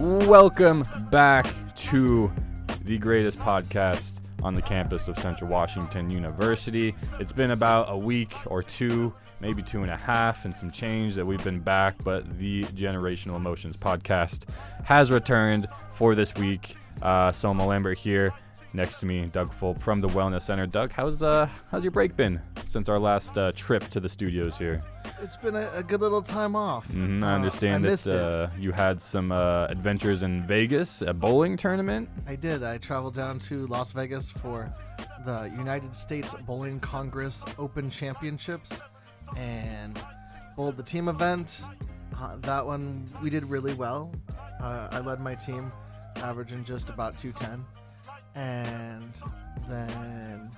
Welcome back to the greatest podcast on the campus of Central Washington University. It's been about a week or two, maybe two and a half, and some change that we've been back, but the Generational Emotions podcast has returned for this week. Uh, Soma Lambert here. Next to me, Doug Fulp from the Wellness Center. Doug, how's uh how's your break been since our last uh, trip to the studios here? It's been a, a good little time off. Mhm, I Uh, understand I that uh, you had some uh, adventures in Vegas, a bowling tournament. I did. I traveled down to Las Vegas for the United States Bowling Congress Open Championships and bowled the team event. Uh, that one we did really well. Uh, I led my team, averaging just about 210. And then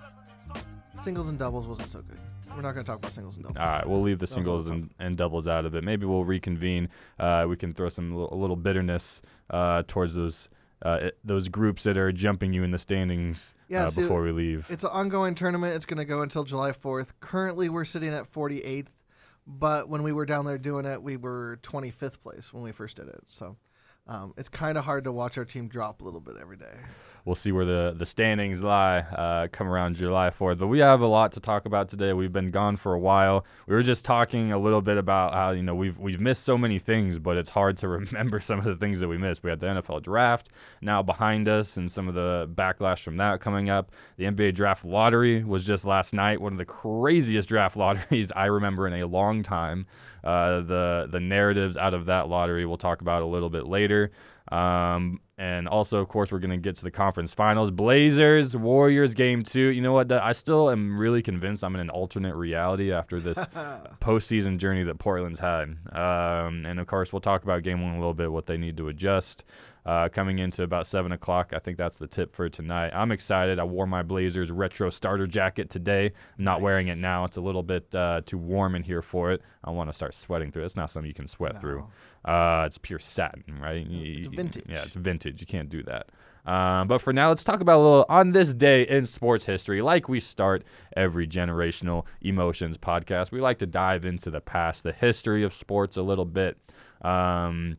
singles and doubles wasn't so good. We're not going to talk about singles and doubles. All right, we'll leave the That singles and, and doubles out of it. Maybe we'll reconvene. Uh, we can throw some a little bitterness uh, towards those uh, those groups that are jumping you in the standings Yeah, uh, see, before we leave. It's an ongoing tournament. It's going to go until July 4th. Currently, we're sitting at 48th, but when we were down there doing it, we were 25th place when we first did it. So um, it's kind of hard to watch our team drop a little bit every day. We'll see where the, the standings lie uh, come around July 4th. But we have a lot to talk about today. We've been gone for a while. We were just talking a little bit about how you know we've we've missed so many things, but it's hard to remember some of the things that we missed. We had the NFL draft now behind us, and some of the backlash from that coming up. The NBA draft lottery was just last night, one of the craziest draft lotteries I remember in a long time. Uh, the the narratives out of that lottery we'll talk about a little bit later. Um, and also, of course, we're going to get to the conference finals. Blazers, Warriors, game two. You know what? I still am really convinced I'm in an alternate reality after this postseason journey that Portland's had. Um, and of course, we'll talk about game one a little bit, what they need to adjust. Uh, coming into about 7 o'clock. I think that's the tip for tonight. I'm excited. I wore my Blazers retro starter jacket today. I'm not wearing it now. It's a little bit uh, too warm in here for it. I want to start sweating through it. It's not something you can sweat through. Uh, it's pure satin, right? It's vintage. Yeah, it's vintage. You can't do that. Um, but for now, let's talk about a little on this day in sports history. Like we start every generational emotions podcast, we like to dive into the past, the history of sports a little bit. Um,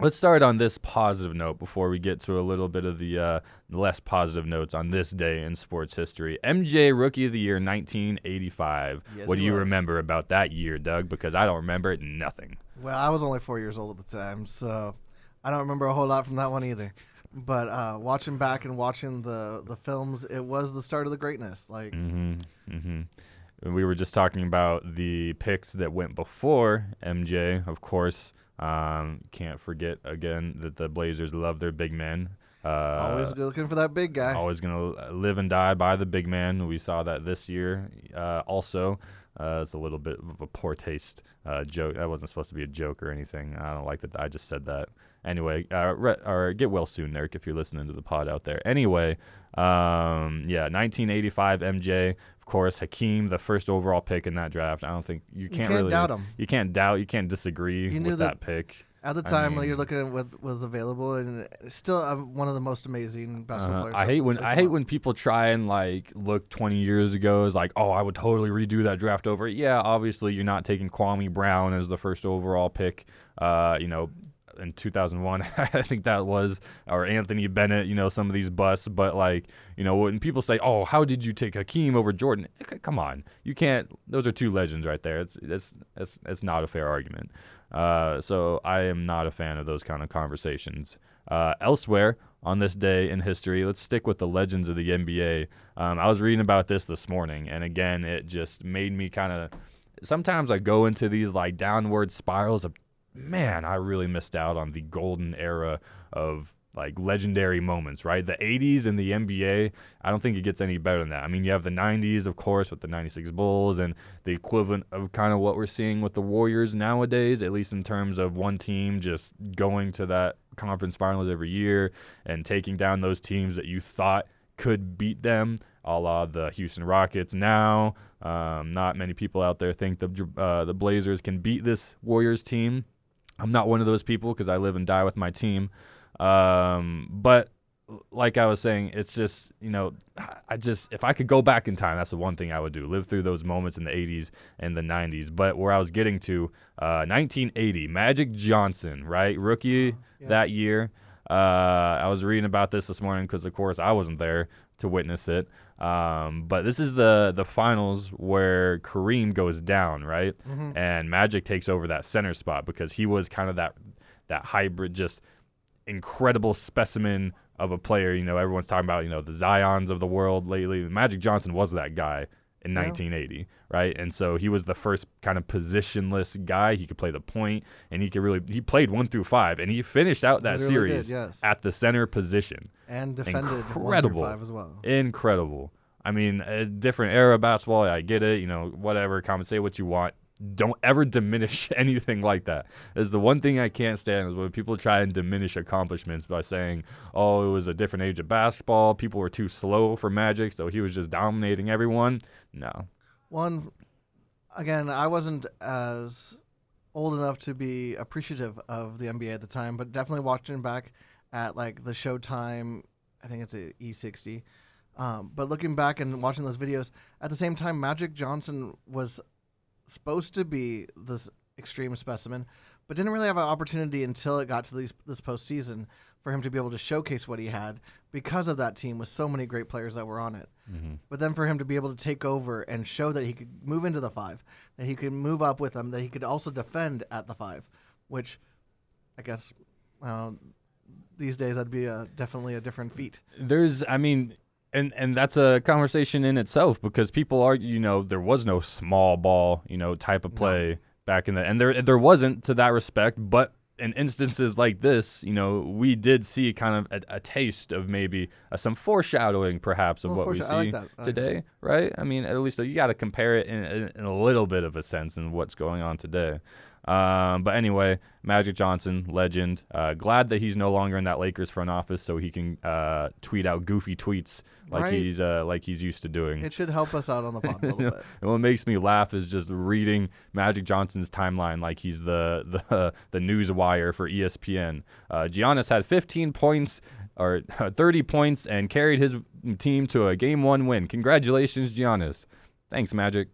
let's start on this positive note before we get to a little bit of the uh, less positive notes on this day in sports history. MJ Rookie of the Year 1985. Yes, what do you was. remember about that year, Doug? Because I don't remember nothing. Well, I was only four years old at the time, so I don't remember a whole lot from that one either. But uh, watching back and watching the, the films, it was the start of the greatness. Like, Mm-hmm. Mm-hmm. We were just talking about the picks that went before MJ, of course. Um, can't forget again that the Blazers love their big men. Uh, always looking for that big guy. always gonna live and die by the big man. We saw that this year. Uh, also, uh, it's a little bit of a poor taste uh, joke. That wasn't supposed to be a joke or anything. I don't like that. I just said that. Anyway, uh, re- or get well soon, Eric, if you're listening to the pod out there. Anyway, um, yeah, 1985 MJ. Of course, Hakeem, the first overall pick in that draft. I don't think you You can't, can't really doubt him. You can't doubt. You can't disagree You knew with that- that pick. At the I time, mean- you're looking at what was available, and still uh, one of the most amazing basketball Uh, players. I hate when I hate when people try and like look 20 years ago as like, oh, I would totally redo that draft over. Yeah, obviously you're not taking Kwame Brown as the first overall pick. Uh, you know, in 2001, I think that was or Anthony Bennett. You know, some of these busts, but like, you know, when people say, oh, how did you take Hakeem over Jordan? Come on, you can't. Those are two legends right there. It's it's it's it's not a fair argument. Uh, so I am not a fan of those kind of conversations. Uh, elsewhere on this day in history, let's stick with the legends of the NBA. Um, I was reading about this this morning, and again, it just made me kind of. Sometimes I go into these like downward spirals of, man, I really missed out on the golden era of like legendary moments, right? The 80s in the NBA, I don't think it gets any better than that. I mean, you have the 90s, of course, with the 96 Bulls and the equivalent of kind of what we're seeing with the Warriors nowadays, at least in terms of one team just going to that conference finals every year and taking down those teams that you thought could beat them, a la the Houston Rockets now. Um, not many people out there think the, uh, the Blazers can beat this Warriors team. I'm not one of those people because I live and die with my team. Um, but like I was saying, it's just you know, I just if I could go back in time, that's the one thing I would do: live through those moments in the '80s and the '90s. But where I was getting to, uh, 1980, Magic Johnson, right, rookie Yes. that year. Uh, I was reading about this this morning because, of course, I wasn't there to witness it. Um, but this is the the finals where Kareem goes down, right? Mhm. And Magic takes over that center spot because he was kind of that that hybrid, just incredible specimen of a player. You know, everyone's talking about you know the Zions of the world lately. Magic Johnson was that guy in Yeah. 1980, right? And so he was the first kind of positionless guy. He could play the point, and he could really he played one through five, and he finished out that Literally did, series yes. at the center position. and defended one through incredible. five as well. Incredible. I mean, a different era of basketball. I get it. You know, whatever. Comment, say what you want. Don't ever diminish anything like that. Is the one thing I can't stand is when people try and diminish accomplishments by saying, "Oh, it was a different age of basketball. People were too slow for Magic, so he was just dominating everyone." No. One, again, I wasn't as old enough to be appreciative of the NBA at the time, but definitely watching back at like the Showtime, I think it's a E60. Um, but looking back and watching those videos, at the same time, Magic Johnson was supposed to be this extreme specimen, but didn't really have an opportunity until it got to these, this postseason for him to be able to showcase what he had because of that team with so many great players that were on it. Mm-hmm. But then for him to be able to take over and show that he could move into the five, that he could move up with them, that he could also defend at the five, which I guess uh, these days that'd be a, definitely a different feat. There's, I mean, and and that's a conversation in itself because people are, you know, there was no small ball, you know, type of No. play back in the, and there there wasn't to that respect, but in instances like this, you know, we did see kind of a, a taste of maybe uh, some foreshadowing, perhaps, of Well, what we like see like today, right? I mean, at least you got to compare it in, in, in a little bit of a sense in what's going on today. Um, but anyway, Magic Johnson, legend. Uh, glad that he's no longer in that Lakers front office, so he can uh, tweet out goofy tweets like Right. he's uh, like he's used to doing. It should help us out on the pod a little bit. And what makes me laugh is just reading Magic Johnson's timeline like he's the the the news wire for ESPN. Uh, Giannis had 15 points or 30 points and carried his team to a game one win. Congratulations, Giannis. Thanks, Magic.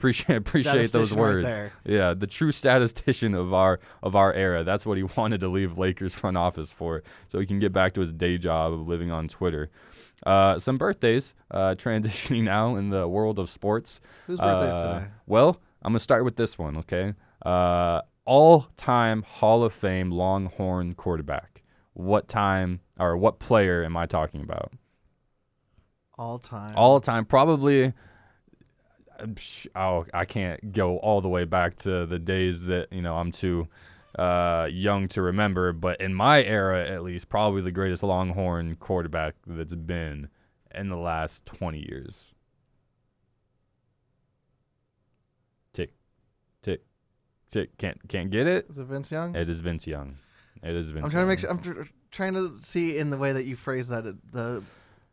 Appreciate appreciate those Statistician right words. yeah, the true statistician of our of our era. That's what he wanted to leave Lakers front office for, so he can get back to his day job of living on Twitter. Uh, some birthdays uh, transitioning now in the world of sports. Whose birthday's Uh, today? Well, I'm gonna start with this one. Okay, uh, all-time Hall of Fame Longhorn quarterback. What time or what player am I talking about? All time. All-time, probably. Oh, I can't go all the way back to the days that you know I'm too uh, young to remember, but in my era, at least, probably the greatest Longhorn quarterback that's been in the last 20 years. Tick, tick, tick. Can't can't get it. Is it Vince Young? It is Vince Young. It is Vince. I'm trying to make sure. I'm tr- trying to see in the way that you phrase that the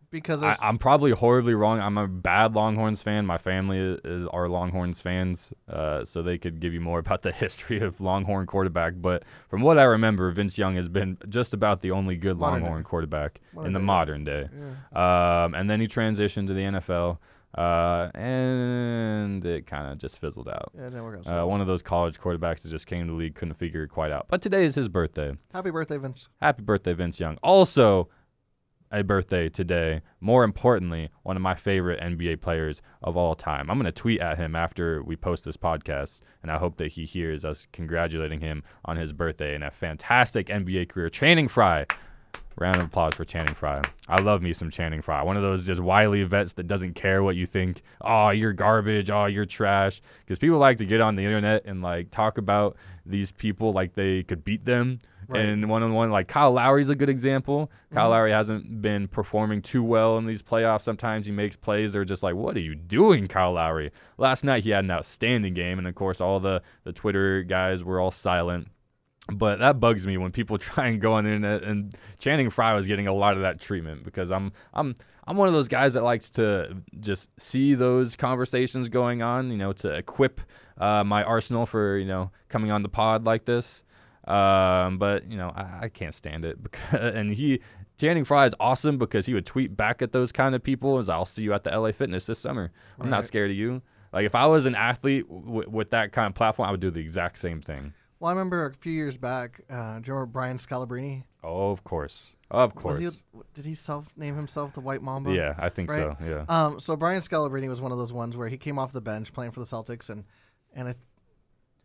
because I, I'm probably horribly wrong. I'm a bad Longhorns fan. My family is, is are Longhorns fans, uh, so they could give you more about the history of Longhorn quarterback. But from what I remember, Vince Young has been just about the only good Modern Longhorn day. quarterback Modern in the day, modern day. yeah. Um, and then he transitioned to the NFL, uh, and it kind of just fizzled out. Yeah, it didn't work out. so Uh, one of those college quarterbacks that just came to the league, couldn't figure it quite out. But today is his birthday. Happy birthday, Vince. Happy birthday, Vince Young. Also, a birthday today. More importantly, one of my favorite NBA players of all time. I'm going to tweet at him after we post this podcast, and I hope that he hears us congratulating him on his birthday and a fantastic NBA career. Channing Frye. Round of applause for Channing Frye. I love me some Channing Frye. One of those just wily vets that doesn't care what you think. Oh, you're garbage. Oh, you're trash. Because people like to get on the internet and like talk about these people like they could beat them. Right. And one on one, like Kyle Lowry's a good example. Kyle Mhm. Lowry hasn't been performing too well in these playoffs. Sometimes he makes plays that are just like, what are you doing, Kyle Lowry? Last night he had an outstanding game, and of course all the the Twitter guys were all silent. But that bugs me when people try and go on the internet and Channing Frye was getting a lot of that treatment because I'm I'm I'm one of those guys that likes to just see those conversations going on, you know, to equip uh, my arsenal for you know coming on the pod like this. Um, but you know, I, I can't stand it. Because, and he, Channing Frye is awesome because he would tweet back at those kind of people. As I'll see you at the LA Fitness this summer. I'm not scared of you. Like if I was an athlete w- with that kind of platform, I would do the exact same thing. Well, I remember a few years back. Uh, do you remember Brian Scalabrine? Oh, of course, of course. He, did he self name himself the White Mamba? yeah, I think right? so. Yeah. Um, so Brian Scalabrine was one of those ones where he came off the bench playing for the Celtics, and and it,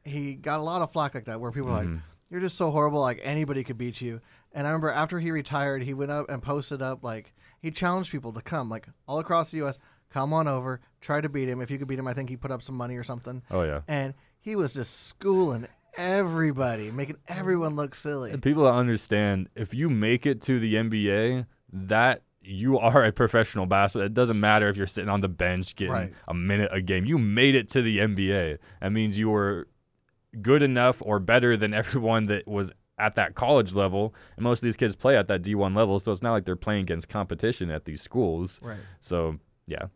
he got a lot of flack like that, where people were like, Mhm. "You're just so horrible, like anybody could beat you." And I remember after he retired, he went up and posted up like he challenged people to come, like all across the U.S. Come on over, try to beat him. If you could beat him, I think he put up some money or something. Oh yeah. And he was just schooling everybody, making everyone look silly. And people understand if you make it to the NBA, that you are a professional basketball. It doesn't matter if you're sitting on the bench getting Right. a minute a game. You made it to the NBA. That means you were good enough or better than everyone that was at that college level. And most of these kids play at that D1 level, so it's not like they're playing against competition at these schools. Right. So yeah.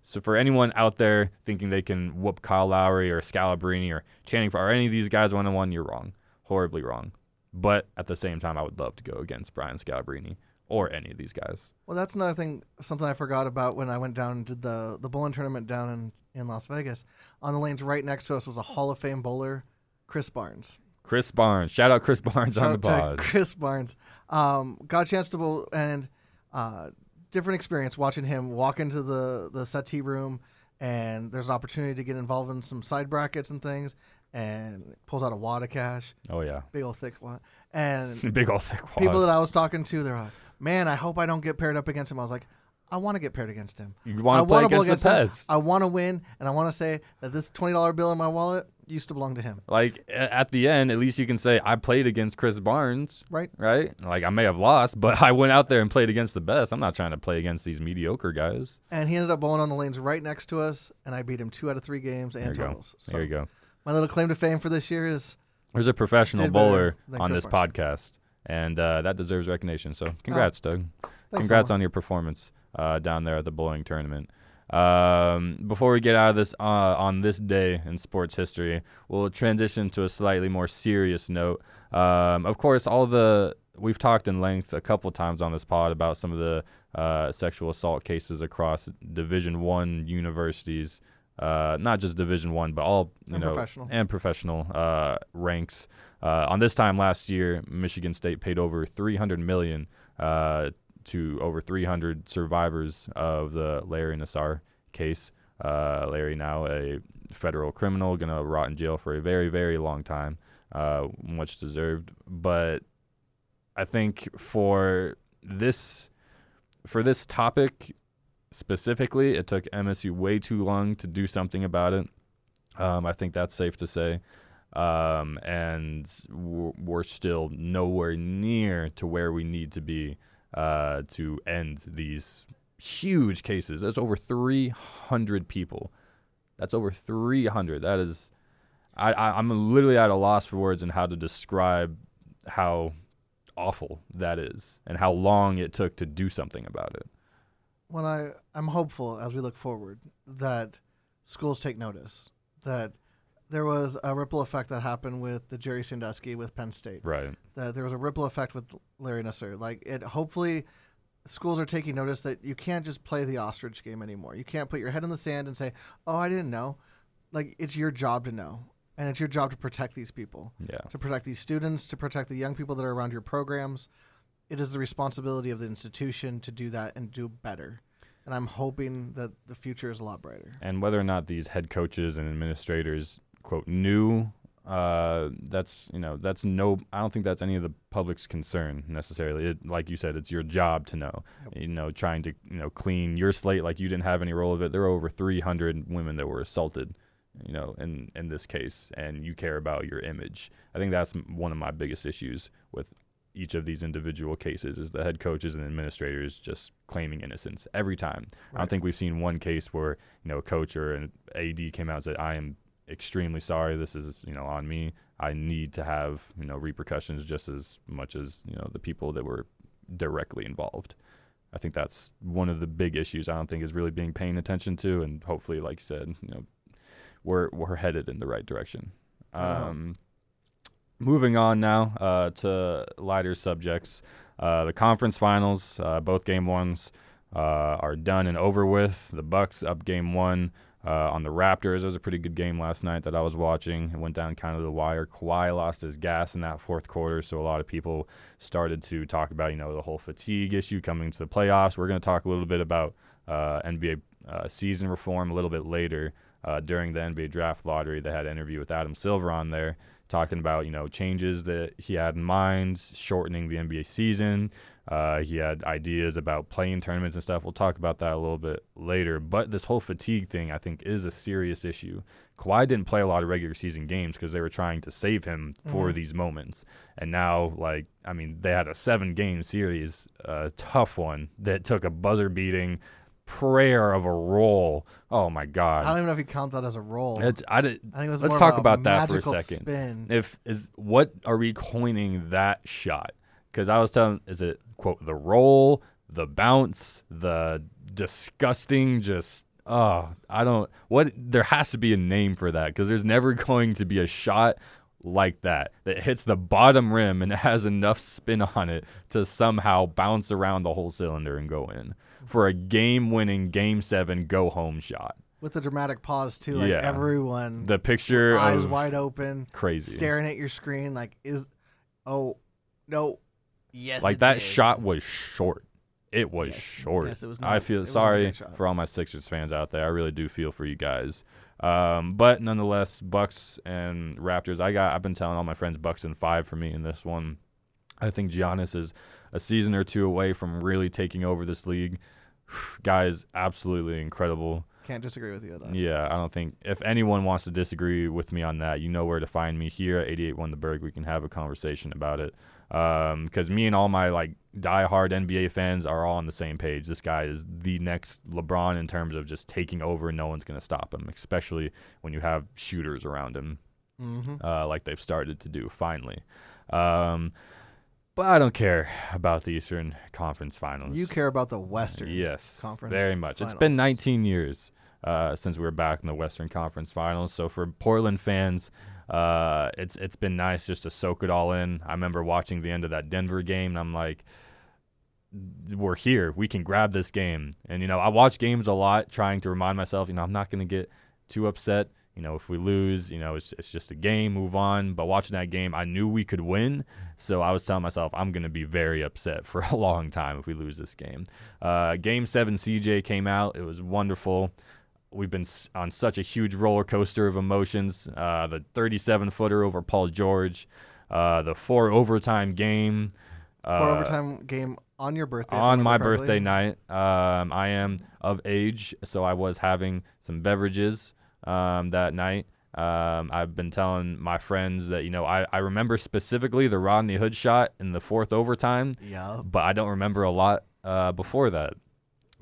So for anyone out there thinking they can whoop Kyle Lowry or Scalabrini or Channing Frye or any of these guys one on one, you're wrong, horribly wrong. But at the same time, I would love to go against Brian Scalabrini or any of these guys. Well, that's another thing, something I forgot about when I went down and did the the bowling tournament down in, in Las Vegas. On the lanes right next to us was a Hall of Fame bowler, Chris Barnes. Chris Barnes, shout out Chris Barnes on the Shout pod. Chris Barnes. Um, got a chance to bowl and uh, different experience watching him walk into the the settee room, and there's an opportunity to get involved in some side brackets and things, and pulls out a wad of cash, Oh yeah, big old thick one. and big old thick wad. people that I was talking to, they're like, "Man, I hope I don't get paired up against him." I was like, "I want to get paired against him. you I want to play wanna against the him. I want to win, and I want to say that this twenty dollar bill in my wallet used to belong to him, like at the end, at least you can say I played against Chris Barnes, right? right? Like I may have lost, but I went out there and played against the best. I'm not trying to play against these mediocre guys. And he ended up bowling on the lanes right next to us, and I beat him two out of three games There and go. totals. So There you go. my little claim to fame for this year is There's a professional bowler on Chris this Barnes. podcast, and uh, that deserves recognition. So, congrats, Doug. thanks, Congrats Emma. on your performance uh, down there at the bowling tournament. Um, before we get out of this uh, on this day in sports history, we'll transition to a slightly more serious note. Um, of course, all the we've talked in length a couple times on this pod about some of the uh, sexual assault cases across Division One universities, uh, not just Division One, but all you And know professional. and professional uh, ranks. Uh, on this time last year, Michigan State paid over 300 million uh, to over 300 survivors of the Larry Nassar case. Uh, Larry now a federal criminal, gonna rot in jail for a very, very long time, uh, much deserved. But I think for this for this topic specifically, it took MSU way too long to do something about it. Um, I think that's safe to say. Um, and we're, still nowhere near to where we need to be uh, to end these huge cases. That's over 300 people. That's over 300. That is, I, I, I'm literally at a loss for words in how to describe how awful that is and how long it took to do something about it. When I I'm hopeful as we look forward that schools take notice that there was a ripple effect that happened with the Jerry Sandusky with Penn State. Right. That there was a ripple effect with Larry Nassar. Like it, hopefully, schools are taking notice that you can't just play the ostrich game anymore. You can't put your head in the sand and say, "Oh, I didn't know." Like it's your job to know, and it's your job to protect these people, Yeah. to protect these students, to protect the young people that are around your programs. It is the responsibility of the institution to do that and do better. And I'm hoping that the future is a lot brighter. and whether or not these head coaches and administrators quote knew uh, that's you know that's no i don't think that's any of the public's concern necessarily it, like you said it's your job to know Yep. you know trying to you know clean your slate like you didn't have any role of it there were over 300 women that were assaulted you know in in this case and you care about your image i think that's one of my biggest issues with each of these individual cases is the head coaches and administrators just claiming innocence every time I don't think we've seen one case where you know a coach or an AD came out and said, "I am extremely sorry. This is you know on me. I need to have you know repercussions just as much as you know the people that were directly involved." I think that's one of the big issues. I don't think is really being paying attention to, and hopefully, like you said, you know, we're we're headed in the right direction. Um, moving on now uh, to lighter subjects. Uh, the conference finals, uh, both game ones uh, are done and over with. The Bucks up game one, Uh, on the Raptors, it was a pretty good game last night that I was watching. It went down kind of the wire. Kawhi lost his gas in that fourth quarter, so a lot of people started to talk about, you know, the whole fatigue issue coming to the playoffs. We're going to talk a little bit about NBA season reform a little bit later. Uh, during the NBA draft lottery, they had an interview with Adam Silver on there talking about, you know, changes that he had in mind, shortening the NBA season, uh, he had ideas about playing tournaments and stuff. We'll talk about that a little bit later. But this whole fatigue thing, I think, is a serious issue. Kawhi didn't play a lot of regular season games because they were trying to save him for Mhm. these moments. And now, like, I mean, they had a seven game series, a tough one that took a buzzer beating prayer of a roll. Oh my god! I don't even know if you count that as a roll. It's, I did, I think it was let's talk about that for a second. Spin. if is what are we coining that shot? Because I was telling, is it quote the roll, the bounce, the disgusting, just oh, I don't. What there has to be a name for that because there's never going to be a shot like that that hits the bottom rim and has enough spin on it to somehow bounce around the whole cylinder and go in for a game-winning game seven go home shot. with the dramatic pause too, like Yeah. everyone The picture eyes wide open, crazy. staring at your screen, like is oh no, yes, like that did. shot was short. It was Yes. short. Yes, it was I feel sorry for all my Sixers fans out there. I really do feel for you guys. Um, but nonetheless, Bucks and Raptors. I got. I've been telling all my friends Bucks and five for me in this one. I think Giannis is a season or two away from really taking over this league. Guy is absolutely incredible. Can't disagree with you that. Yeah, I don't think if anyone wants to disagree with me on that, you know where to find me here at 881 The Berg. We can have a conversation about it. Because me and all my like diehard NBA fans are all on the same page. This guy is the next LeBron in terms of just taking over. and No one's going to stop him, especially when you have shooters around him, Mm-hmm. uh, like they've started to do finally. Um, but I don't care about the Eastern Conference Finals. You care about the Western. Yes, Conference very much. It's been 19 years uh, since we were back in the Western Conference Finals. So for Portland fans, uh, it's it's been nice just to soak it all in. I remember watching the end of that Denver game, and I'm like, we're here. We can grab this game. And you know, I watch games a lot, trying to remind myself, you know, I'm not going to get too upset. You know, if we lose, you know, it's, it's just a game, move on. But watching that game, I knew we could win. So I was telling myself, I'm going to be very upset for a long time if we lose this game. Uh, game seven, CJ came out. It was wonderful. We've been on such a huge roller coaster of emotions. Uh, the 37 footer over Paul George, uh, the four overtime game. Uh, Four overtime game on your birthday. on my birthday night. Um, I am of age, so I was having some beverages um, that night. Um, I've been telling my friends that you know I, I remember specifically the Rodney Hood shot in the fourth overtime, Yeah. but I don't remember a lot uh, before that.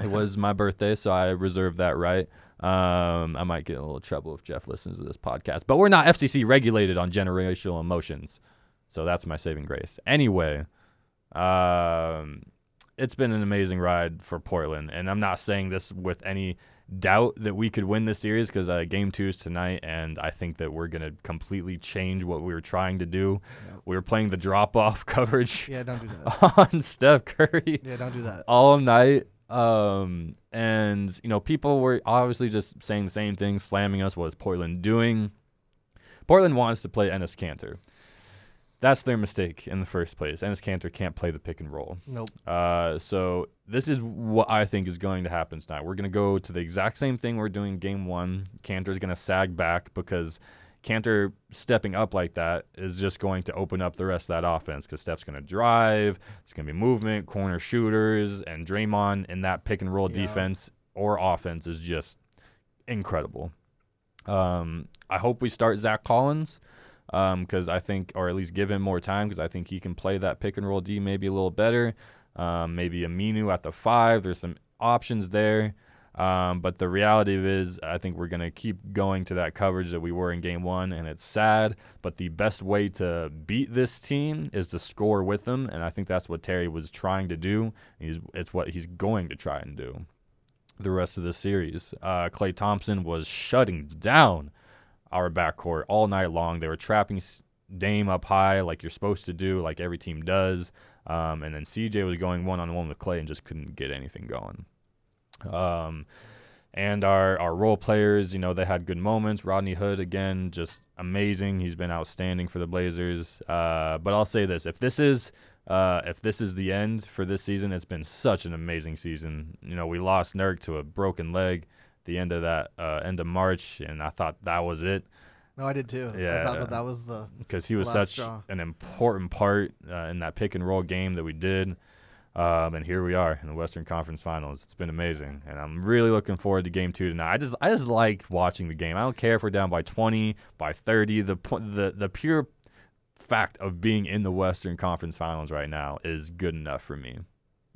It was my birthday, so I reserved that right. Um, I might get in a little trouble if Jeff listens to this podcast, but we're not FCC regulated on generational emotions, so that's my saving grace. Anyway, um, it's been an amazing ride for Portland, and I'm not saying this with any doubt that we could win this series because uh, game two is tonight, and I think that we're gonna completely change what we were trying to do. We were playing the drop off coverage Yeah, don't do that. on Steph Curry Yeah, don't do that. all night. Um, and you know, people were obviously just saying the same thing, slamming us. What is Portland doing? Portland wants to play Enes Kanter. That's their mistake in the first place. Enes Kanter can't play the pick and roll. Nope. Uh, so this is what I think is going to happen tonight. We're going to go to the exact same thing we're doing game one. Kanter's going to sag back because Kanter stepping up like that is just going to open up the rest of that offense because Steph's going to drive. There's going to be movement, corner shooters, and Draymond in that pick and roll Yeah. defense or offense is just incredible. Um, I hope we start Zach Collins because I think, or at least give him more time because I think he can play that pick and roll D maybe a little better. Um, maybe Aminu at the five. There's some options there. Um, but the reality is, I think we're going to keep going to that coverage that we were in game one, and it's sad. But the best way to beat this team is to score with them, and I think that's what Terry was trying to do. He's, it's what he's going to try and do the rest of the series. Uh, Klay Thompson was shutting down our backcourt all night long. They were trapping Dame up high like you're supposed to do, like every team does. Um, and then CJ was going one on one with Klay and just couldn't get anything going. Um, and our our role players, you know, they had good moments. Rodney Hood again, just amazing. He's been outstanding for the Blazers. Uh, but I'll say this: if this is uh, if this is the end for this season, it's been such an amazing season. You know, we lost Nurk to a broken leg the end of that uh, end of March, and I thought that was it. No, I did too. Yeah. I thought that that was the because he was such straw. an important part uh, in that pick and roll game that we did. Um, and here we are in the Western Conference Finals. It's been amazing, and I'm really looking forward to Game Two tonight. I just, I just like watching the game. I don't care if we're down by 20, by 30. The the the pure fact of being in the Western Conference Finals right now is good enough for me.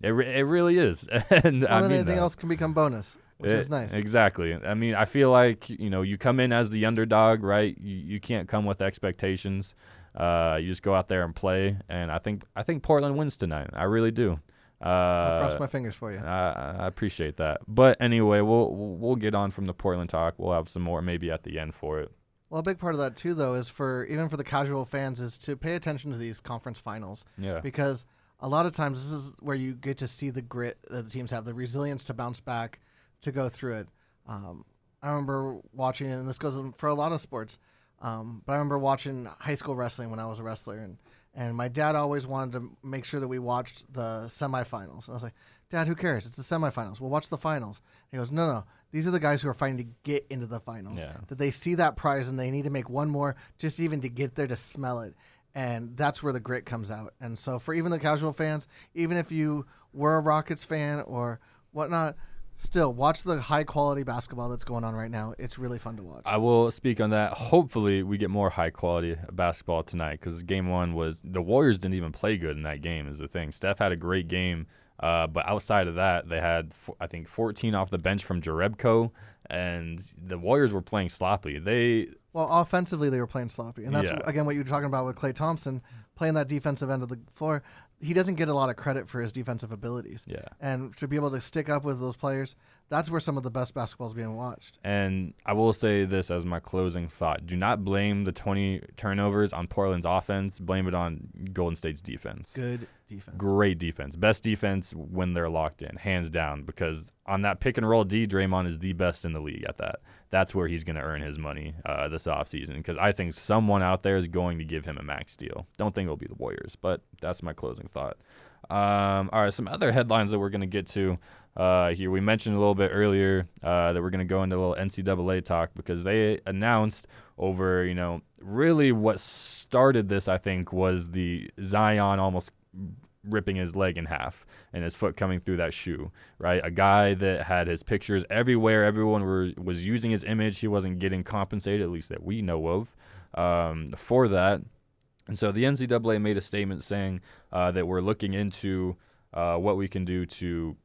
It, re- it really is, and well, I mean anything that. else can become bonus, which Eh, is nice. Exactly. I mean, I feel like you know you come in as the underdog, right? You you can't come with expectations. Uh, you just go out there and play, and I think I think Portland wins tonight. I really do. Uh, I'll cross my fingers for you. I, I appreciate that. But anyway, we'll we'll we'll get on from the Portland talk. We'll have some more maybe at the end for it. Well, a big part of that too, though, is for even for the casual fans, is to pay attention to these conference finals Yeah. because a lot of times this is where you get to see the grit that the teams have, the resilience to bounce back, to go through it. Um, I remember watching, it, and this goes for a lot of sports, um, but I remember watching high school wrestling when I was a wrestler, and and my dad always wanted to make sure that we watched the semifinals. And I was like, Dad, who cares? It's the semifinals. We'll watch the finals. He goes, No, no. These are the guys who are fighting to get into the finals. Yeah. That they see that prize and they need to make one more just even to get there to smell it. And that's where the grit comes out. And so for even the casual fans, even if you were a Rockets fan or whatnot, still watch the high quality basketball that's going on right now. It's really fun to watch. I will speak on that. Hopefully, we get more high quality basketball tonight because game one was the Warriors didn't even play good in that game. Is the thing. Steph had a great game, uh, but outside of that, they had I think 14 off the bench from Jerebko, and the Warriors were playing sloppy. They Well, offensively, they were playing sloppy, and that's Yeah. again what you were talking about with Klay Thompson playing that defensive end of the floor. He doesn't get a lot of credit for his defensive abilities, yeah. and to be able to stick up with those players, that's where some of the best basketball is being watched. And I will say this as my closing thought: Do not blame the 20 turnovers on Portland's offense. Blame it on Golden State's defense. Good defense. Great defense. Best defense when they're locked in, hands down. Because on that pick and roll D, Draymond is the best in the league at that. That's where he's going to earn his money uh, this offseason. Because I think someone out there is going to give him a max deal. Don't think it'll be the Warriors, but that's my closing thought. Um, all right, some other headlines that we're going to get to uh, here. We mentioned a little bit earlier uh, that we're going to go into a little NCAA talk because they announced over, you know, really what started this, I think, was the Zion almost ripping his leg in half and his foot coming through that shoe, right? A guy that had his pictures everywhere. Everyone were, was using his image. He wasn't getting compensated, at least that we know of, um, for that. And so the NCAA made a statement saying uh, that we're looking into uh, what we can do to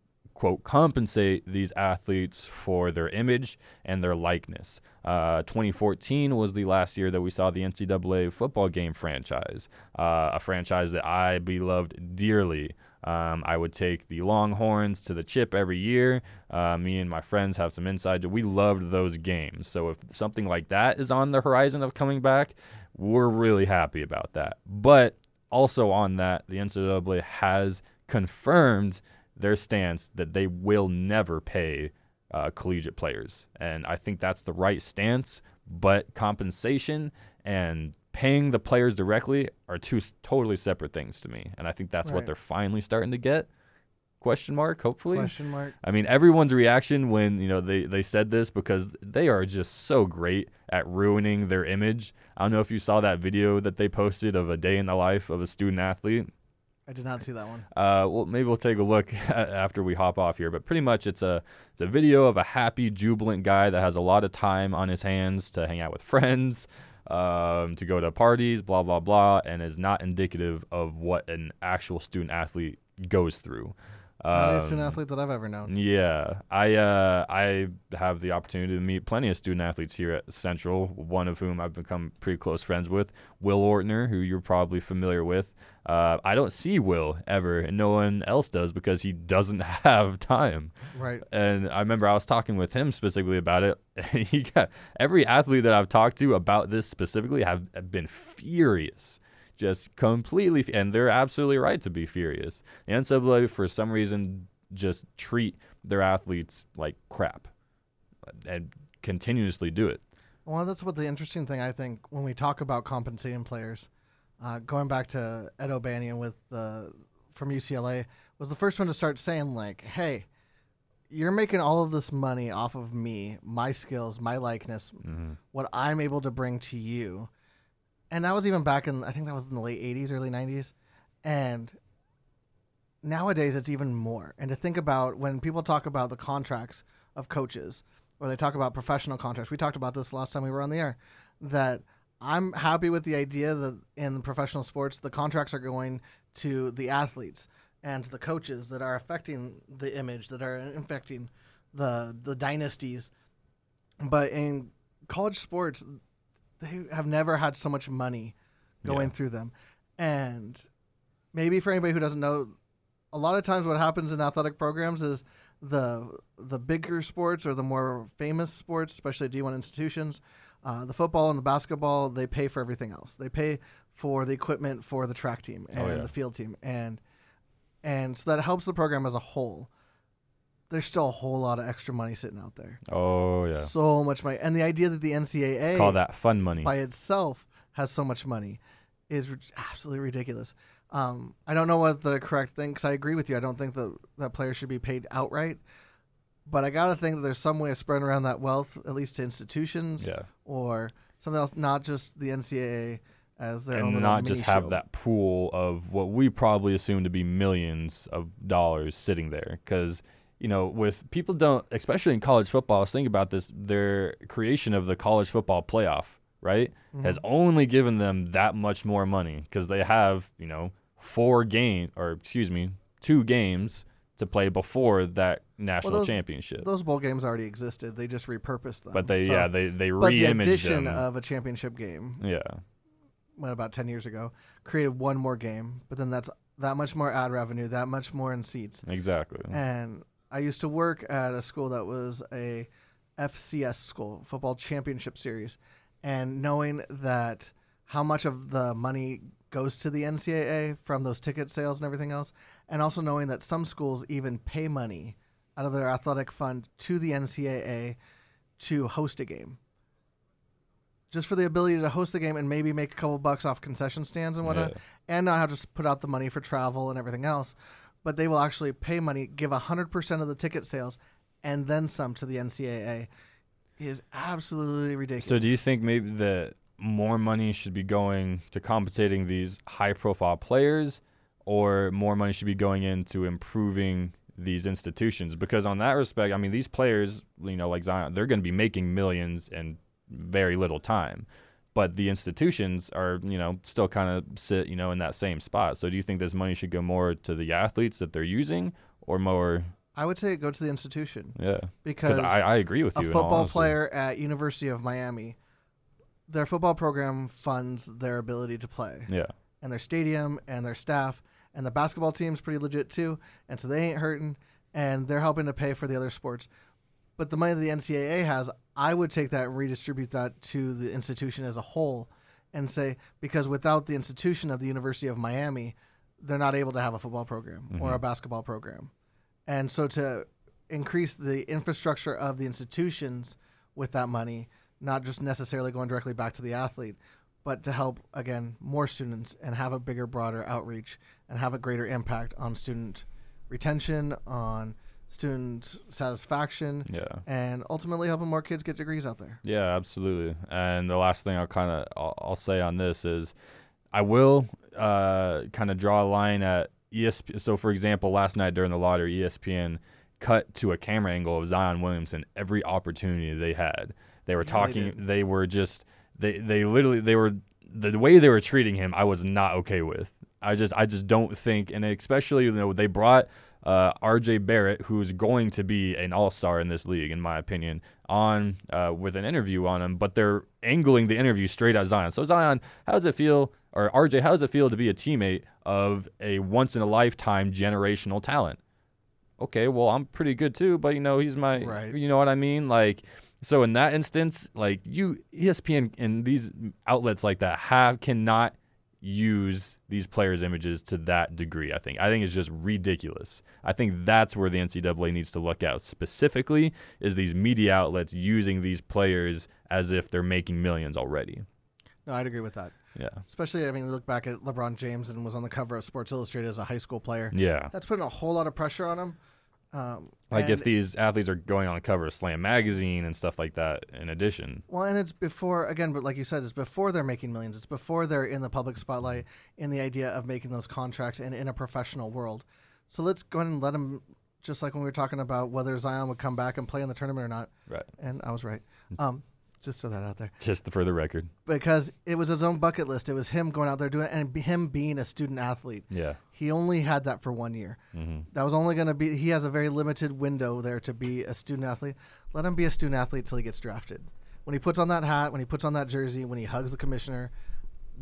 quote compensate these athletes for their image and their likeness. Uh, 2014 was the last year that we saw the NCAA football game franchise, uh, a franchise that I beloved dearly. Um, I would take the Longhorns to the chip every year. Uh, me and my friends have some inside. We loved those games. So if something like that is on the horizon of coming back, we're really happy about that. But also on that, the NCAA has confirmed their stance that they will never pay uh, collegiate players, and I think that's the right stance. But compensation and paying the players directly are two s- totally separate things to me, and I think that's what they're finally starting to get. Question mark? Hopefully. Question mark. I mean, everyone's reaction when you know they, they said this because they are just so great at ruining their image. I don't know if you saw that video that they posted of a day in the life of a student athlete. I did not see that one. Uh, well, maybe we'll take a look after we hop off here. But pretty much, it's a it's a video of a happy, jubilant guy that has a lot of time on his hands to hang out with friends, um, to go to parties, blah blah blah, and is not indicative of what an actual student athlete goes through. Not a student Um, athlete that I've ever known. yeah, I uh, I have the opportunity to meet plenty of student athletes here at Central. One of whom I've become pretty close friends with, Will Ortner, who you're probably familiar with. Uh, I don't see Will ever, and no one else does because he doesn't have time. Right. And I remember I was talking with him specifically about it. And he got every athlete that I've talked to about this specifically have, have been furious, just completely, and they're absolutely right to be furious. The NCAA, for some reason, just treat their athletes like crap. and continuously do it. Well, that's what the interesting thing I think when we talk about compensating players, uh, going back to Ed O'Bannon with the from UCLA was the first one to start saying like, "Hey, you're making all of this money off of me, my skills, my likeness, Mm-hmm. what I'm able to bring to you." And that was even back in I think that was in the late 80s, early 90s. And nowadays it's even more. And to think about when people talk about the contracts of coaches or they talk about professional contracts. We talked about this last time we were on the air that I'm happy with the idea that in professional sports the contracts are going to the athletes and the coaches that are affecting the image that are infecting the the dynasties. But in college sports they have never had so much money going Yeah. through them. And maybe for anybody who doesn't know, a lot of times what happens in athletic programs is the the bigger sports or the more famous sports, especially D1 institutions, uh, the football and the basketball, they pay for everything else. They pay for the equipment for the track team and Oh, yeah. the field team, and and so that helps the program as a whole. There's still a whole lot of extra money sitting out there. Oh yeah, So much money, and the idea that the NCAA call that fun money. by itself has so much money is ri- absolutely ridiculous. Um, I don't know what the correct thing because I agree with you. I don't think that that players should be paid outright, but I gotta think that there's some way of spreading around that wealth, at least to institutions Yeah, or something else, not just the NCAA as their own and not just have shield. that pool of what we probably assume to be millions of dollars sitting there because you know with people don't especially in college football let's think about this their creation of the college football playoff right has Mm-hmm. only given them that much more money because they have you know four game or excuse me two games to play before that national those- championship. Those bowl games already existed. They just repurposed them. but they So- yeah they they but the re-imaged addition them. of a championship game yeah. what, about 10 years ago created one more game but then that's that much more ad revenue that much more in seats. Exactly. And i used to work at a school that was a fcs school football championship series. And knowing that how much of the money goes to the ncaa from those ticket sales and everything else and also knowing that some schools even pay money out of their athletic fund to the ncaa to host a game just for the ability to host the game and maybe make a couple bucks off concession stands and whatnot, Yeah. and not have to put out the money for travel and everything else. But they will actually pay money, give hundred percent of the ticket sales, and then some to the NCAA. Is absolutely ridiculous. So do you think maybe that more money should be going to compensating these high profile players or more money should be going into improving these institutions? Because on that respect, I mean these players, you know, like Zion, they're gonna be making millions in very little time. But the institutions are, you know, still kind of sit, you know, in that same spot. So do you think this money should go more to the athletes that they're using or more I would say go to the institution yeah. because I, I agree with a you. all football player at University of Miami, their football program funds their ability to play. Yeah. and their stadium and their staff and the basketball team's pretty legit too. And so they ain't hurting and they're helping to pay for the other sports. But the money that the ncaa has i would take that and redistribute that to the institution as a whole and say because without the institution of the university of miami they're not able to have a football program or mm-hmm. a basketball program. And so to increase the infrastructure of the institutions with that money not just necessarily going directly back to the athlete but to help again more students and have a bigger broader outreach and have a greater impact on student retention on student satisfaction Yeah. and ultimately helping more kids get degrees out there Yeah, absolutely. And the last thing I'll kind of I'll, I'll say on this is, I will uh, kind of draw a line at ESPN. So, for example, last night during the lottery, ESPN cut to a camera angle of Zion Williamson every opportunity they had. They were Yeah, talking. did. They, were just they they literally they were the way they were treating him. I was not okay with. I just I just don't think, and especially you know they brought uh, R.J. Barrett, who's going to be an All Star in this league, in my opinion, on uh, with an interview on him. But they're angling the interview straight at Zion. So Zion, how does it feel, or R.J. How does it feel to be a teammate of a once in a lifetime generational talent? Okay, well I'm pretty good too, but you know he's my, Right. you know what I mean, like. So in that instance, like you, ESPN and these outlets like that have cannot use these players' images to that degree. I think. I think it's just ridiculous. I think that's where the NCAA needs to look out specifically is these media outlets using these players as if they're making millions already. No, I'd agree with that. Yeah. Especially, I mean, look back at LeBron James and was on the cover of Sports Illustrated as a high school player. Yeah. That's putting a whole lot of pressure on him. Um, Like if these athletes are going on the cover of Slam magazine and stuff like that in addition. Well, and it's before again, but like you said, it's before they're making millions. It's before they're in the public spotlight in the idea of making those contracts and in a professional world. So let's go ahead and let them, just like when we were talking about whether Zion would come back and play in the tournament or not. Right. And I was right. Um, just throw that out there Just for the record. because it was his own bucket list. It was him going out there doing it and him being a student athlete. Yeah. He only had that for one year. hmm That was only going to be. He has a very limited window there to be a student athlete. Let him be a student athlete till he gets drafted. When he puts on that hat, when he puts on that jersey, when he hugs the commissioner,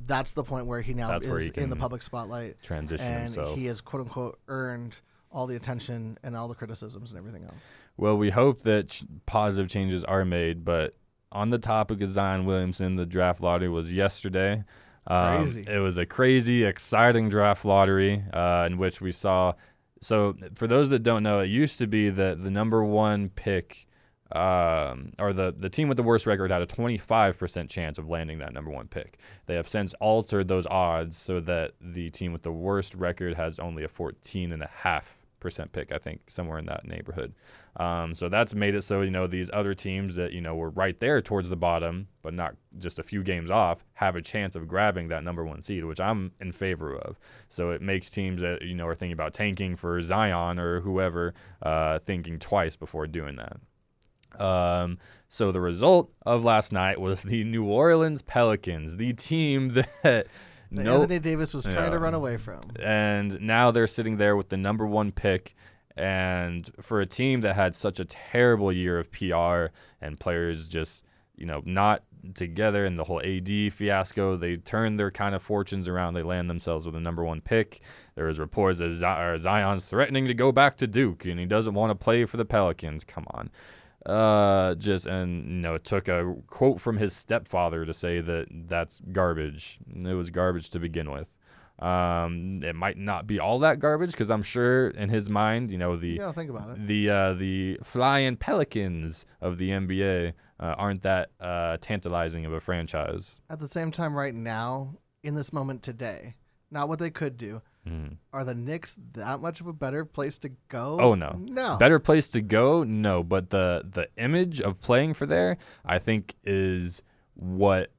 that's the point where he now That's is he in the public spotlight, Transition and himself. he has quote unquote earned all the attention and all the criticisms and everything else. Well, we hope that ch- positive changes are made, but on the topic of Zion Williamson, the draft lottery was yesterday. Um, Crazy. It was a crazy, exciting draft lottery uh, in which we saw. So, for those that don't know, it used to be that the number one pick, um, or the, the team with the worst record, had a 25% chance of landing that number one pick. They have since altered those odds so that the team with the worst record has only a 14.5% pick, I think, somewhere in that neighborhood. Um, so that's made it so you know these other teams that you know were right there towards the bottom, but not just a few games off, have a chance of grabbing that number one seed, which I'm in favor of. So it makes teams that you know are thinking about tanking for Zion or whoever uh, thinking twice before doing that. Um, so the result of last night was the New Orleans Pelicans, the team that That no Anthony Davis was trying to run away from. and now they're sitting there with the number one pick. And for a team that had such a terrible year of PR and players just, you know, not together and the whole AD fiasco, they turned their kind of fortunes around. They land themselves with a number one pick. There was reports that Zion's threatening to go back to Duke and he doesn't want to play for the Pelicans. Come on. Uh, just and you know, it took a quote from his stepfather to say that that's garbage. It was garbage to begin with. Um, it might not be all that garbage because I'm sure in his mind, you know, the Yeah, think about it. the uh, the flying Pelicans of the NBA uh, aren't that uh, tantalizing of a franchise. At the same time, right now, in this moment today, not what they could do. Mm. Are the Knicks that much of a better place to go? Oh, no. no. Better place to go? No, but the the image of playing for there, I think, is what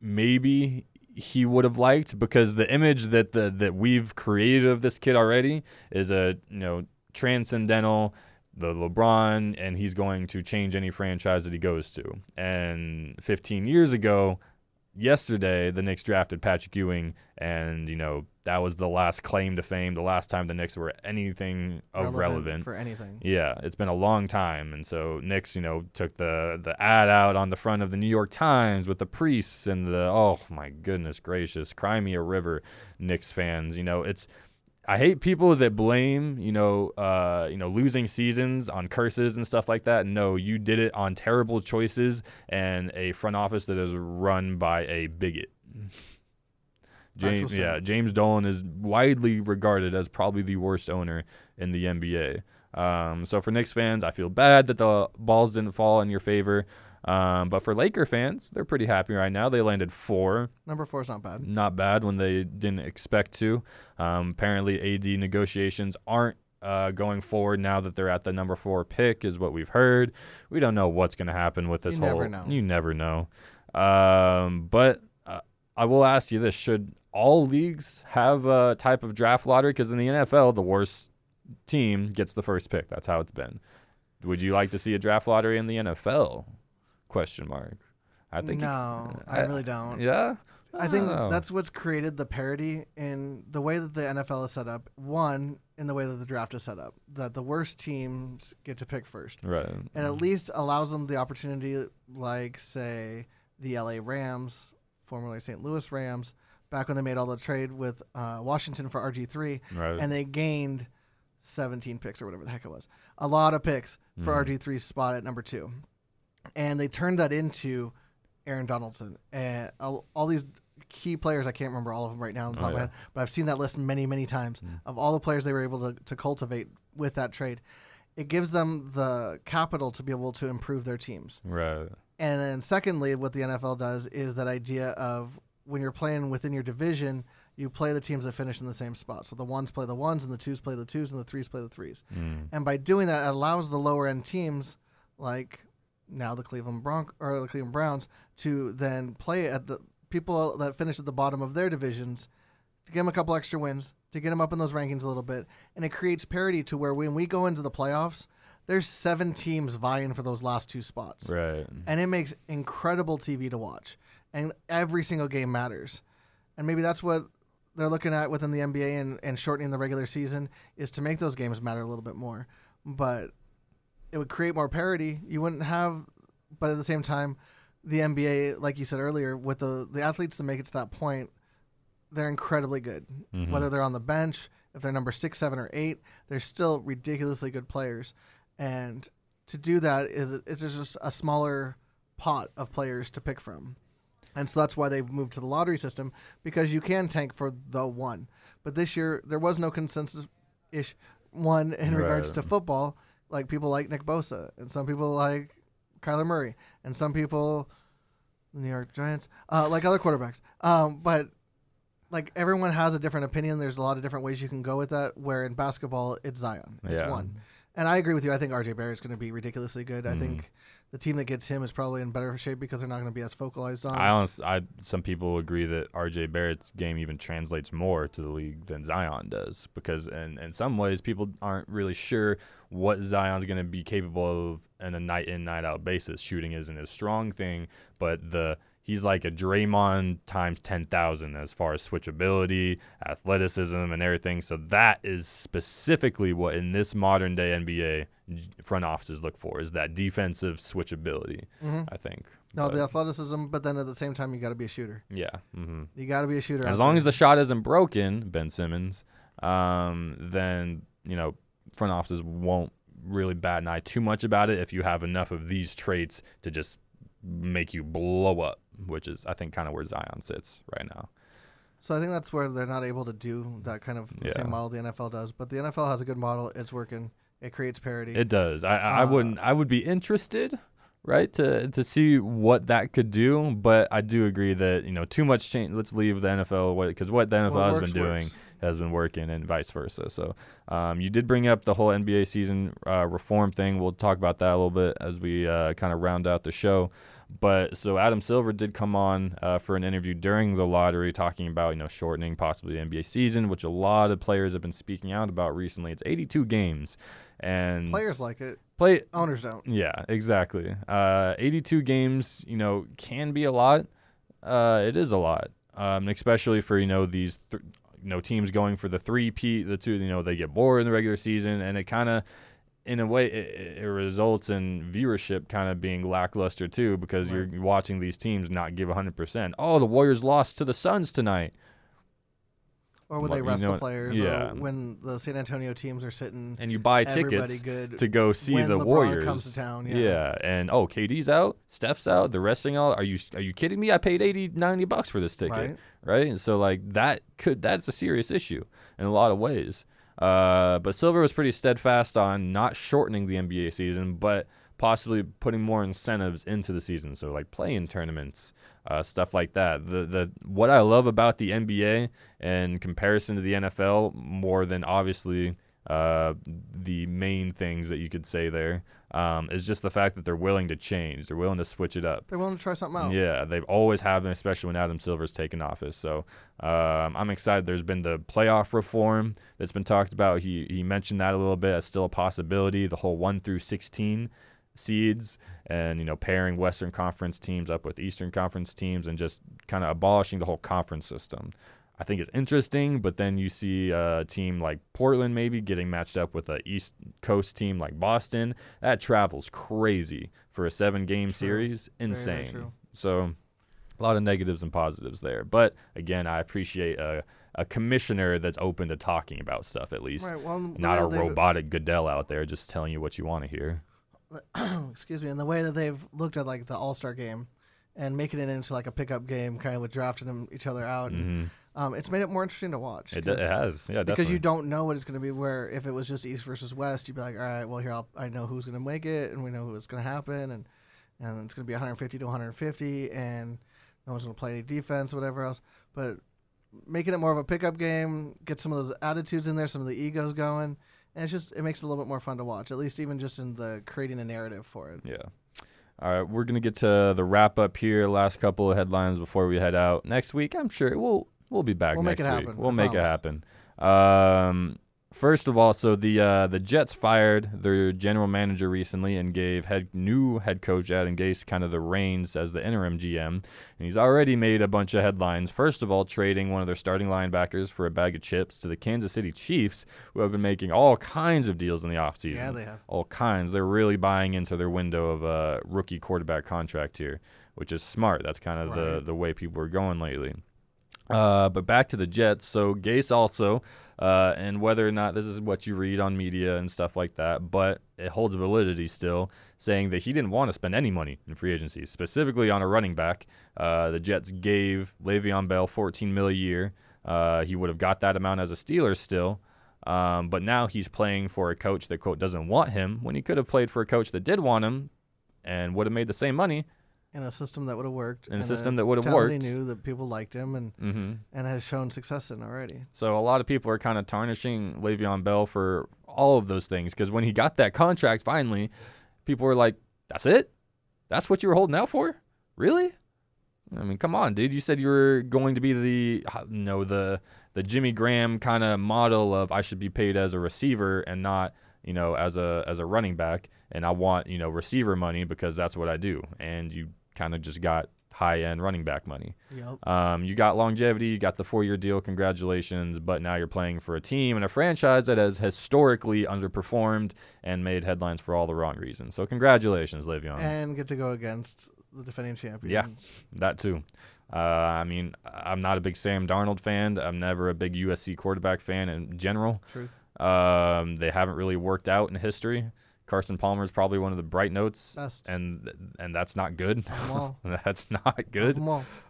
maybe he would have liked because the image that the that we've created of this kid already is a you know transcendental the LeBron and he's going to change any franchise that he goes to. And 15 years ago, yesterday the Knicks drafted Patrick Ewing and you know that was the last claim to fame, the last time the Knicks were anything of relevant. for anything. Yeah, it's been a long time, and so Knicks, you know, took the the ad out on the front of the New York Times with the priests and the oh my goodness gracious, cry me a river, Knicks fans. You know, it's I hate people that blame you know uh, you know losing seasons on curses and stuff like that. No, you did it on terrible choices and a front office that is run by a bigot. James, yeah. James Dolan is widely regarded as probably the worst owner in the NBA. Um, so for Knicks fans, I feel bad that the balls didn't fall in your favor. Um, but for Laker fans, they're pretty happy right now. They landed four, Number four is not bad. not bad when they didn't expect to. Um, apparently, AD negotiations aren't uh, going forward now that they're at the number four pick, is what we've heard. We don't know what's going to happen with this You whole. never know. You never know. Um, but uh, I will ask you this: Should all leagues have a type of draft lottery? Because in the NFL, the worst team gets the first pick. That's how it's been. Would you like to see a draft lottery in the NFL? Question mark. I think. you- no, I, really don't. Yeah. I think know. that's what's created the parity in the way that the NFL is set up. One, in the way that the draft is set up, that the worst teams get to pick first, right. and at least allows them the opportunity, like say the LA Rams, formerly St. Louis Rams, back when they made all the trade with uh, Washington for RG three, Right. and they gained 17 picks or whatever the heck it was. A lot of picks for Mhm. RG3's spot at number two. And they turned that into Aaron Donaldson and all, all these key players. I can't remember all of them right now on the Oh, top of my yeah. head, but I've seen that list many, many times Mm. of all the players they were able to, to cultivate with that trade. It gives them the capital to be able to improve their teams. Right. And then, secondly, what the NFL does is that idea of when you're playing within your division, you play the teams that finish in the same spot. So the ones play the ones, and the twos play the twos, and the threes play the threes. Mm. And by doing that, it allows the lower end teams, like now the Cleveland Bronc or the Cleveland Browns, to then play at the people that finish at the bottom of their divisions to get them a couple extra wins, to get them up in those rankings a little bit, and it creates parity to where when we go into the playoffs, there's seven teams vying for those last two spots Right. and it makes incredible TV to watch. And every single game matters. And maybe that's what they're looking at within the NBA and, and shortening the regular season is to make those games matter a little bit more. But it would create more parity. You wouldn't have, but at the same time, the NBA, like you said earlier, with the the athletes that make it to that point, they're incredibly good. Mhm. Whether they're on the bench, if they're number six, seven, or eight, they're still ridiculously good players. And to do that is it's just a smaller pot of players to pick from. And so that's why they've moved to the lottery system because you can tank for the one. But this year there was no consensus ish one in regards to football. Like people like Nick Bosa and some people like Kyler Murray and some people the New York Giants, uh, like other quarterbacks. Um, but like everyone has a different opinion. There's a lot of different ways you can go with that. Where in basketball, it's Zion. It's Yeah. one. And I agree with you. I think RJ Barrett's going to be ridiculously good. I Mhm. think the team that gets him is probably in better shape because they're not going to be as focalized on. I honestly, I some people agree that RJ Barrett's game even translates more to the league than Zion does because in in some ways people aren't really sure what Zion's going to be capable of on a night in night out basis. Shooting isn't his strong thing, but the he's like a Draymond times 10,000 as far as switchability, athleticism and everything. So that is specifically what in this modern day NBA front offices look for is that defensive switchability, Mhm. I think. No, But- the athleticism, but then at the same time, you got to be a shooter. yeah. hmm You got to be a shooter. As long there. as the shot isn't broken, Ben Simmons, um, then you know front offices won't really bat an eye too much about it if you have enough of these traits to just make you blow up, which is I think kind of where Zion sits right now. So I think that's where they're not able to do that kind of Yeah. same model the NFL does. But the NFL has a good model. It's working. It creates parity. It does. I I Uh, wouldn't. I would be interested, right, to to see what that could do. But I do agree that you know too much change. Let's leave the NFL because what the NFL What has works, been doing works. has been working, and vice versa. So um, you did bring up the whole NBA season uh, reform thing. We'll talk about that a little bit as we uh, kind of round out the show. But so Adam Silver did come on uh, for an interview during the lottery, talking about you know shortening possibly the NBA season, which a lot of players have been speaking out about recently. It's 82 games, and Players like it. Play Owners don't. yeah, exactly. Uh, 82 games, you know, can be a lot. Uh, it is a lot, um, especially for you know these th- you know teams going for the three P, the two. You know, they get bored in the regular season, and it kind of, in a way, it, it results in viewership kind of being lackluster too, because Right. you're watching these teams not give 100. percent Oh, the Warriors lost to the Suns tonight. Or when they you rest know the players. yeah. When the San Antonio teams are sitting and you buy tickets to go see the LeBron Warriors. comes to town, yeah. and oh, KD's out, Steph's out, the resting all. Are you are you kidding me? I paid 80, 90 bucks for this ticket, Right. right? And so like that could that's a serious issue in a lot of ways. Uh, but Silver was pretty steadfast on not shortening the NBA season, but possibly putting more incentives into the season. So like play-in tournaments, uh, stuff like that. The the what I love about the NBA in comparison to the NFL, more than obviously uh, the main things that you could say there, um, is just the fact that they're willing to change. They're willing to switch it up. They're willing to try something out. Yeah, they've always have been, especially when Adam Silver's taken office. So um, I'm excited. There's been the playoff reform that's been talked about. He he mentioned that a little bit as still a possibility. The whole one through 16 seeds, and you know pairing Western Conference teams up with Eastern Conference teams, and just kind of abolishing the whole conference system. I think it's interesting, but then you see a team like Portland maybe getting matched up with a East Coast team like Boston. That travels crazy for a seven game True. series. Insane. So a lot of negatives and positives there. But again, I appreciate a, a commissioner that's open to talking about stuff at least. Right. Well, Not a robotic Goodell out there just telling you what you want to hear. excuse me, and the way that they've looked at like the All Star game and making it into like a pickup game, kind of with drafting them each other out. And, hmm um, it's made it more interesting to watch. It, d- it has, yeah, definitely. because you don't know what it's going to be. Where if it was just East versus West, you'd be like, all right, well here I'll, I know who's going to make it, and we know what's going to happen, and and it's going to be 150 to 150, and no one's going to play any defense, or whatever else. But making it more of a pickup game, get some of those attitudes in there, some of the egos going, and it's just it makes it a little bit more fun to watch. At least even just in the creating a narrative for it. Yeah. All right, we're gonna get to the wrap up here. Last couple of headlines before we head out. Next week, I'm sure we'll we'll be back We'll make next it week. happen, We'll I make it happen. Um, first of all, so the uh, the Jets fired their general manager recently and gave head new head coach Adam Gase kind of the reins as the interim GM, and he's already made a bunch of headlines. First of all, trading one of their starting linebackers for a bag of chips to the Kansas City Chiefs, who have been making all kinds of deals in the offseason Yeah, they have. all kinds. They're really buying into their window of a rookie quarterback contract here, which is smart. That's kind of the the way people are going lately. Uh, but back to the Jets. So Gase also, uh, and whether or not this is what you read on media and stuff like that, but it holds validity still, saying that he didn't want to spend any money in free agency, specifically on a running back. Uh, the Jets gave Le'Veon Bell 14 mil a year. Uh, he would have got that amount as a Steeler still. Um, but now he's playing for a coach that quote doesn't want him when he could have played for a coach that did want him and would have made the same money. In a system that would have worked. In a system that would have worked. He knew that people liked him and hmm and has shown success in already. So a lot of people are kind of tarnishing Le'Veon Bell for all of those things because when he got that contract finally, people were like, "That's it? That's what you were holding out for? Really?" I mean, come on, dude. You said you were going to be the you know the the Jimmy Graham kind of model of I should be paid as a receiver and not you know as a as a running back, and I want you know receiver money because that's what I do. And you kind of just got high end running back money. Yep. Um, you got longevity, you got the four year deal, congratulations, but now you're playing for a team and a franchise that has historically underperformed and made headlines for all the wrong reasons. So, congratulations, Le'Veon. And get to go against the defending champion. Yeah. that too. Uh, I mean, I'm not a big Sam Darnold fan. I'm never a big USC quarterback fan in general. Truth. Um, they haven't really worked out in history. Carson Palmer is probably one of the bright notes, Best. and and that's not good. Love 'em all. that's not good.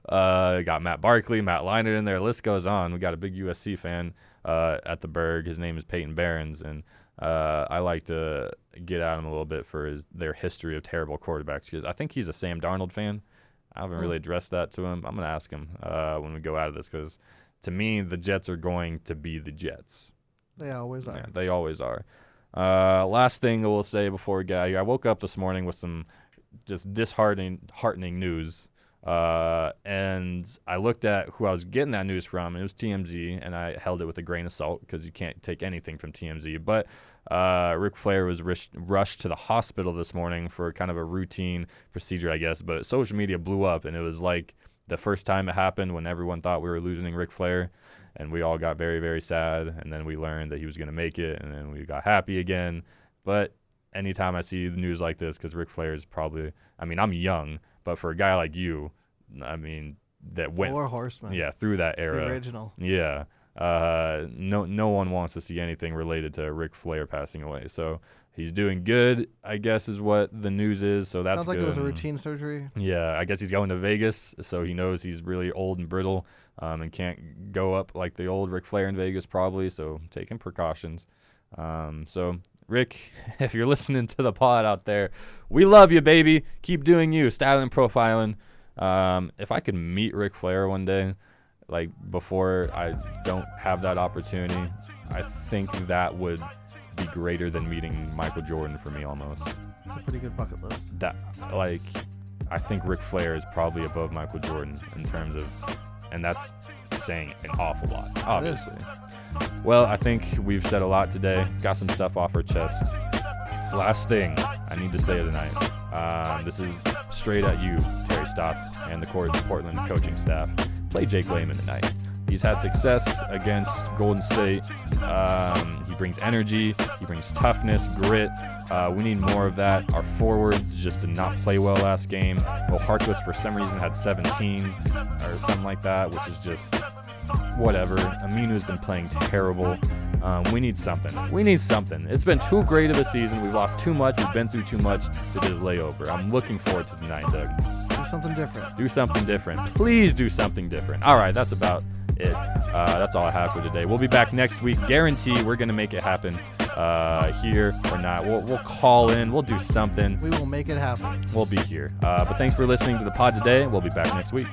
Uh, got Matt Barkley, Matt Leinart in there. List goes on. We got a big USC fan uh, at the Berg. His name is Peyton Barons, and uh, I like to get at him a little bit for his, their history of terrible quarterbacks because I think he's a Sam Darnold fan. I haven't Hmm. really addressed that to him. I'm gonna ask him uh, when we go out of this because to me the Jets are going to be the Jets. They always are. Yeah, they always are. Uh, last thing I will say before we get out here, I woke up this morning with some just disheartening heartening news. Uh, and I looked at who I was getting that news from, and it was TMZ, and I held it with a grain of salt because you can't take anything from TMZ. But uh, Ric Flair was rish- rushed to the hospital this morning for kind of a routine procedure, I guess. But social media blew up, and it was like the first time it happened when everyone thought we were losing Ric Flair and we all got very very sad and then we learned that he was going to make it and then we got happy again but anytime i see the news like this because Ric Flair is probably i mean i'm young but for a guy like you i mean that went Four horsemen. yeah through that The era original. yeah uh, no no one wants to see anything related to Ric Flair passing away so he's doing good i guess is what the news is so that's Sounds like good it was a routine surgery. yeah, I guess he's going to Vegas, so he knows he's really old and brittle um, and can't go up like the old Ric Flair in Vegas, probably. So taking precautions. Um, so, Rick, if you're listening to the pod out there, we love you, baby. Keep doing you, styling, profiling. Um, if I could meet Ric Flair one day, like before I don't have that opportunity, I think that would be greater than meeting Michael Jordan for me almost It's a pretty good bucket list. that like I think Ric Flair is probably above Michael Jordan in terms of and that's saying an awful lot, obviously. Well, I think we've said a lot today. Got some stuff off our chest. Last thing I need to say tonight. Um, this is straight at you, Terry Stotts, and the Portland coaching staff. Play Jake Layman tonight. He's had success against Golden State. Um, brings energy, he brings toughness, grit. Uh, we need more of that. Our forwards just did not play well last game. Well, Harkless for some reason had 17 or something like that, which is just whatever. Aminu's been playing terrible. Um, we need something. We need something. It's been too great of a season. We've lost too much. We've been through too much to just lay over. I'm looking forward to tonight, Doug. We've something different. Do something different. Please do something different. All right, that's about it. Uh, that's all I have for today. We'll be back next week. Guarantee we're gonna make it happen uh, here or not. We'll, we'll call in. We'll do something. We will make it happen. We'll be here. Uh, but thanks for listening to the pod today. We'll be back next week.